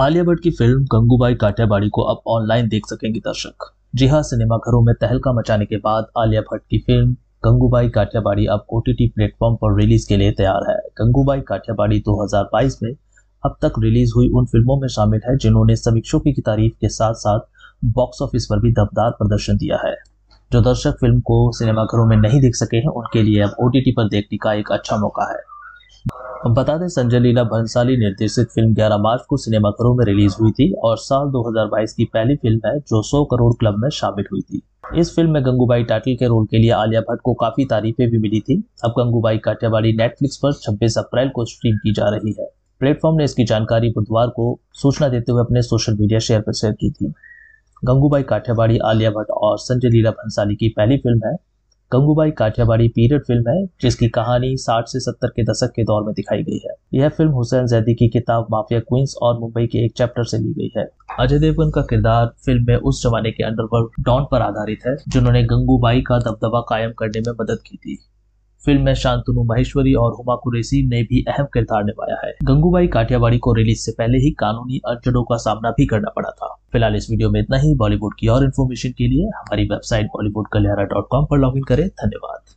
आलिया भट्ट की फ़िल्म गंगूबाई काठियाबाड़ी को अब ऑनलाइन देख सकेंगे दर्शक। जी हाँ सिनेमाघरों में तहलका मचाने के बाद आलिया भट्ट की फ़िल्म गंगूबाई काठियाबाड़ी अब ओ टी प्लेटफॉर्म पर रिलीज़ के लिए तैयार है। गंगूबाई काठियाबाड़ी 2022 में अब तक रिलीज़ हुई उन फ़िल्मों में शामिल है जिन्होंने समीक्षकों की तारीफ़ के साथ साथ बॉक्स ऑफ़िस पर भी दमदार प्रदर्शन दिया है। जो दर्शक फ़िल्म को सिनेमाघरों में नहीं देख सके हैं, उनके लिए अब ओटीटी पर देखने का एक अच्छा मौका है। बता दें संजय लीला भंसाली निर्देशित फ़िल्म 11 मार्च को सिनेमाघरों में रिलीज़ हुई थी और साल 2022 की पहली फ़िल्म है जो 100 करोड़ क्लब में शामिल हुई थी। इस फ़िल्म में गंगूबाई टाटिल के रोल के लिए आलिया भट्ट को काफ़ी तारीफें भी मिली थी। अब गंगूबाई काठियावाड़ी नेटफ्लिक्स पर 26 अप्रैल को स्ट्रीम की जा रही है। प्लेटफॉर्म ने इसकी जानकारी बुधवार को सूचना देते हुए अपने सोशल मीडिया शेयर पर शेयर की थी। गंगूबाई काठियावाड़ी, आलिया भट्ट और संजय लीला भंसाली की पहली फ़िल्म है गंगूबाई काठियावाड़ी पीरियड फ़िल्म है, जिसकी कहानी 60 से 70 के दशक के दौर में दिखाई गई है। यह फ़िल्म हुसैन जैदी की किताब माफिया क्वींस और मुंबई के एक चैप्टर से ली गई है। अजय देवगन का किरदार फ़िल्म में उस जमाने के अंडरवर्ल्ड डॉन पर आधारित है, जिन्होंने गंगूबाई का दबदबा कायम करने में मदद की थी। फ़िल्म में शांतनु महेश्वरी और हुमा कुरेसी ने भी अहम किरदार निभाया है। गंगूबाई काठियावाड़ी को रिलीज़ से पहले ही कानूनी अड़चनों का सामना भी करना पड़ा था। फ़िलहाल इस वीडियो में इतना ही। बॉलीवुड की और इन्फॉर्मेशन के लिए हमारी वेबसाइट बॉलीवुड पर लॉग इन करें। धन्यवाद।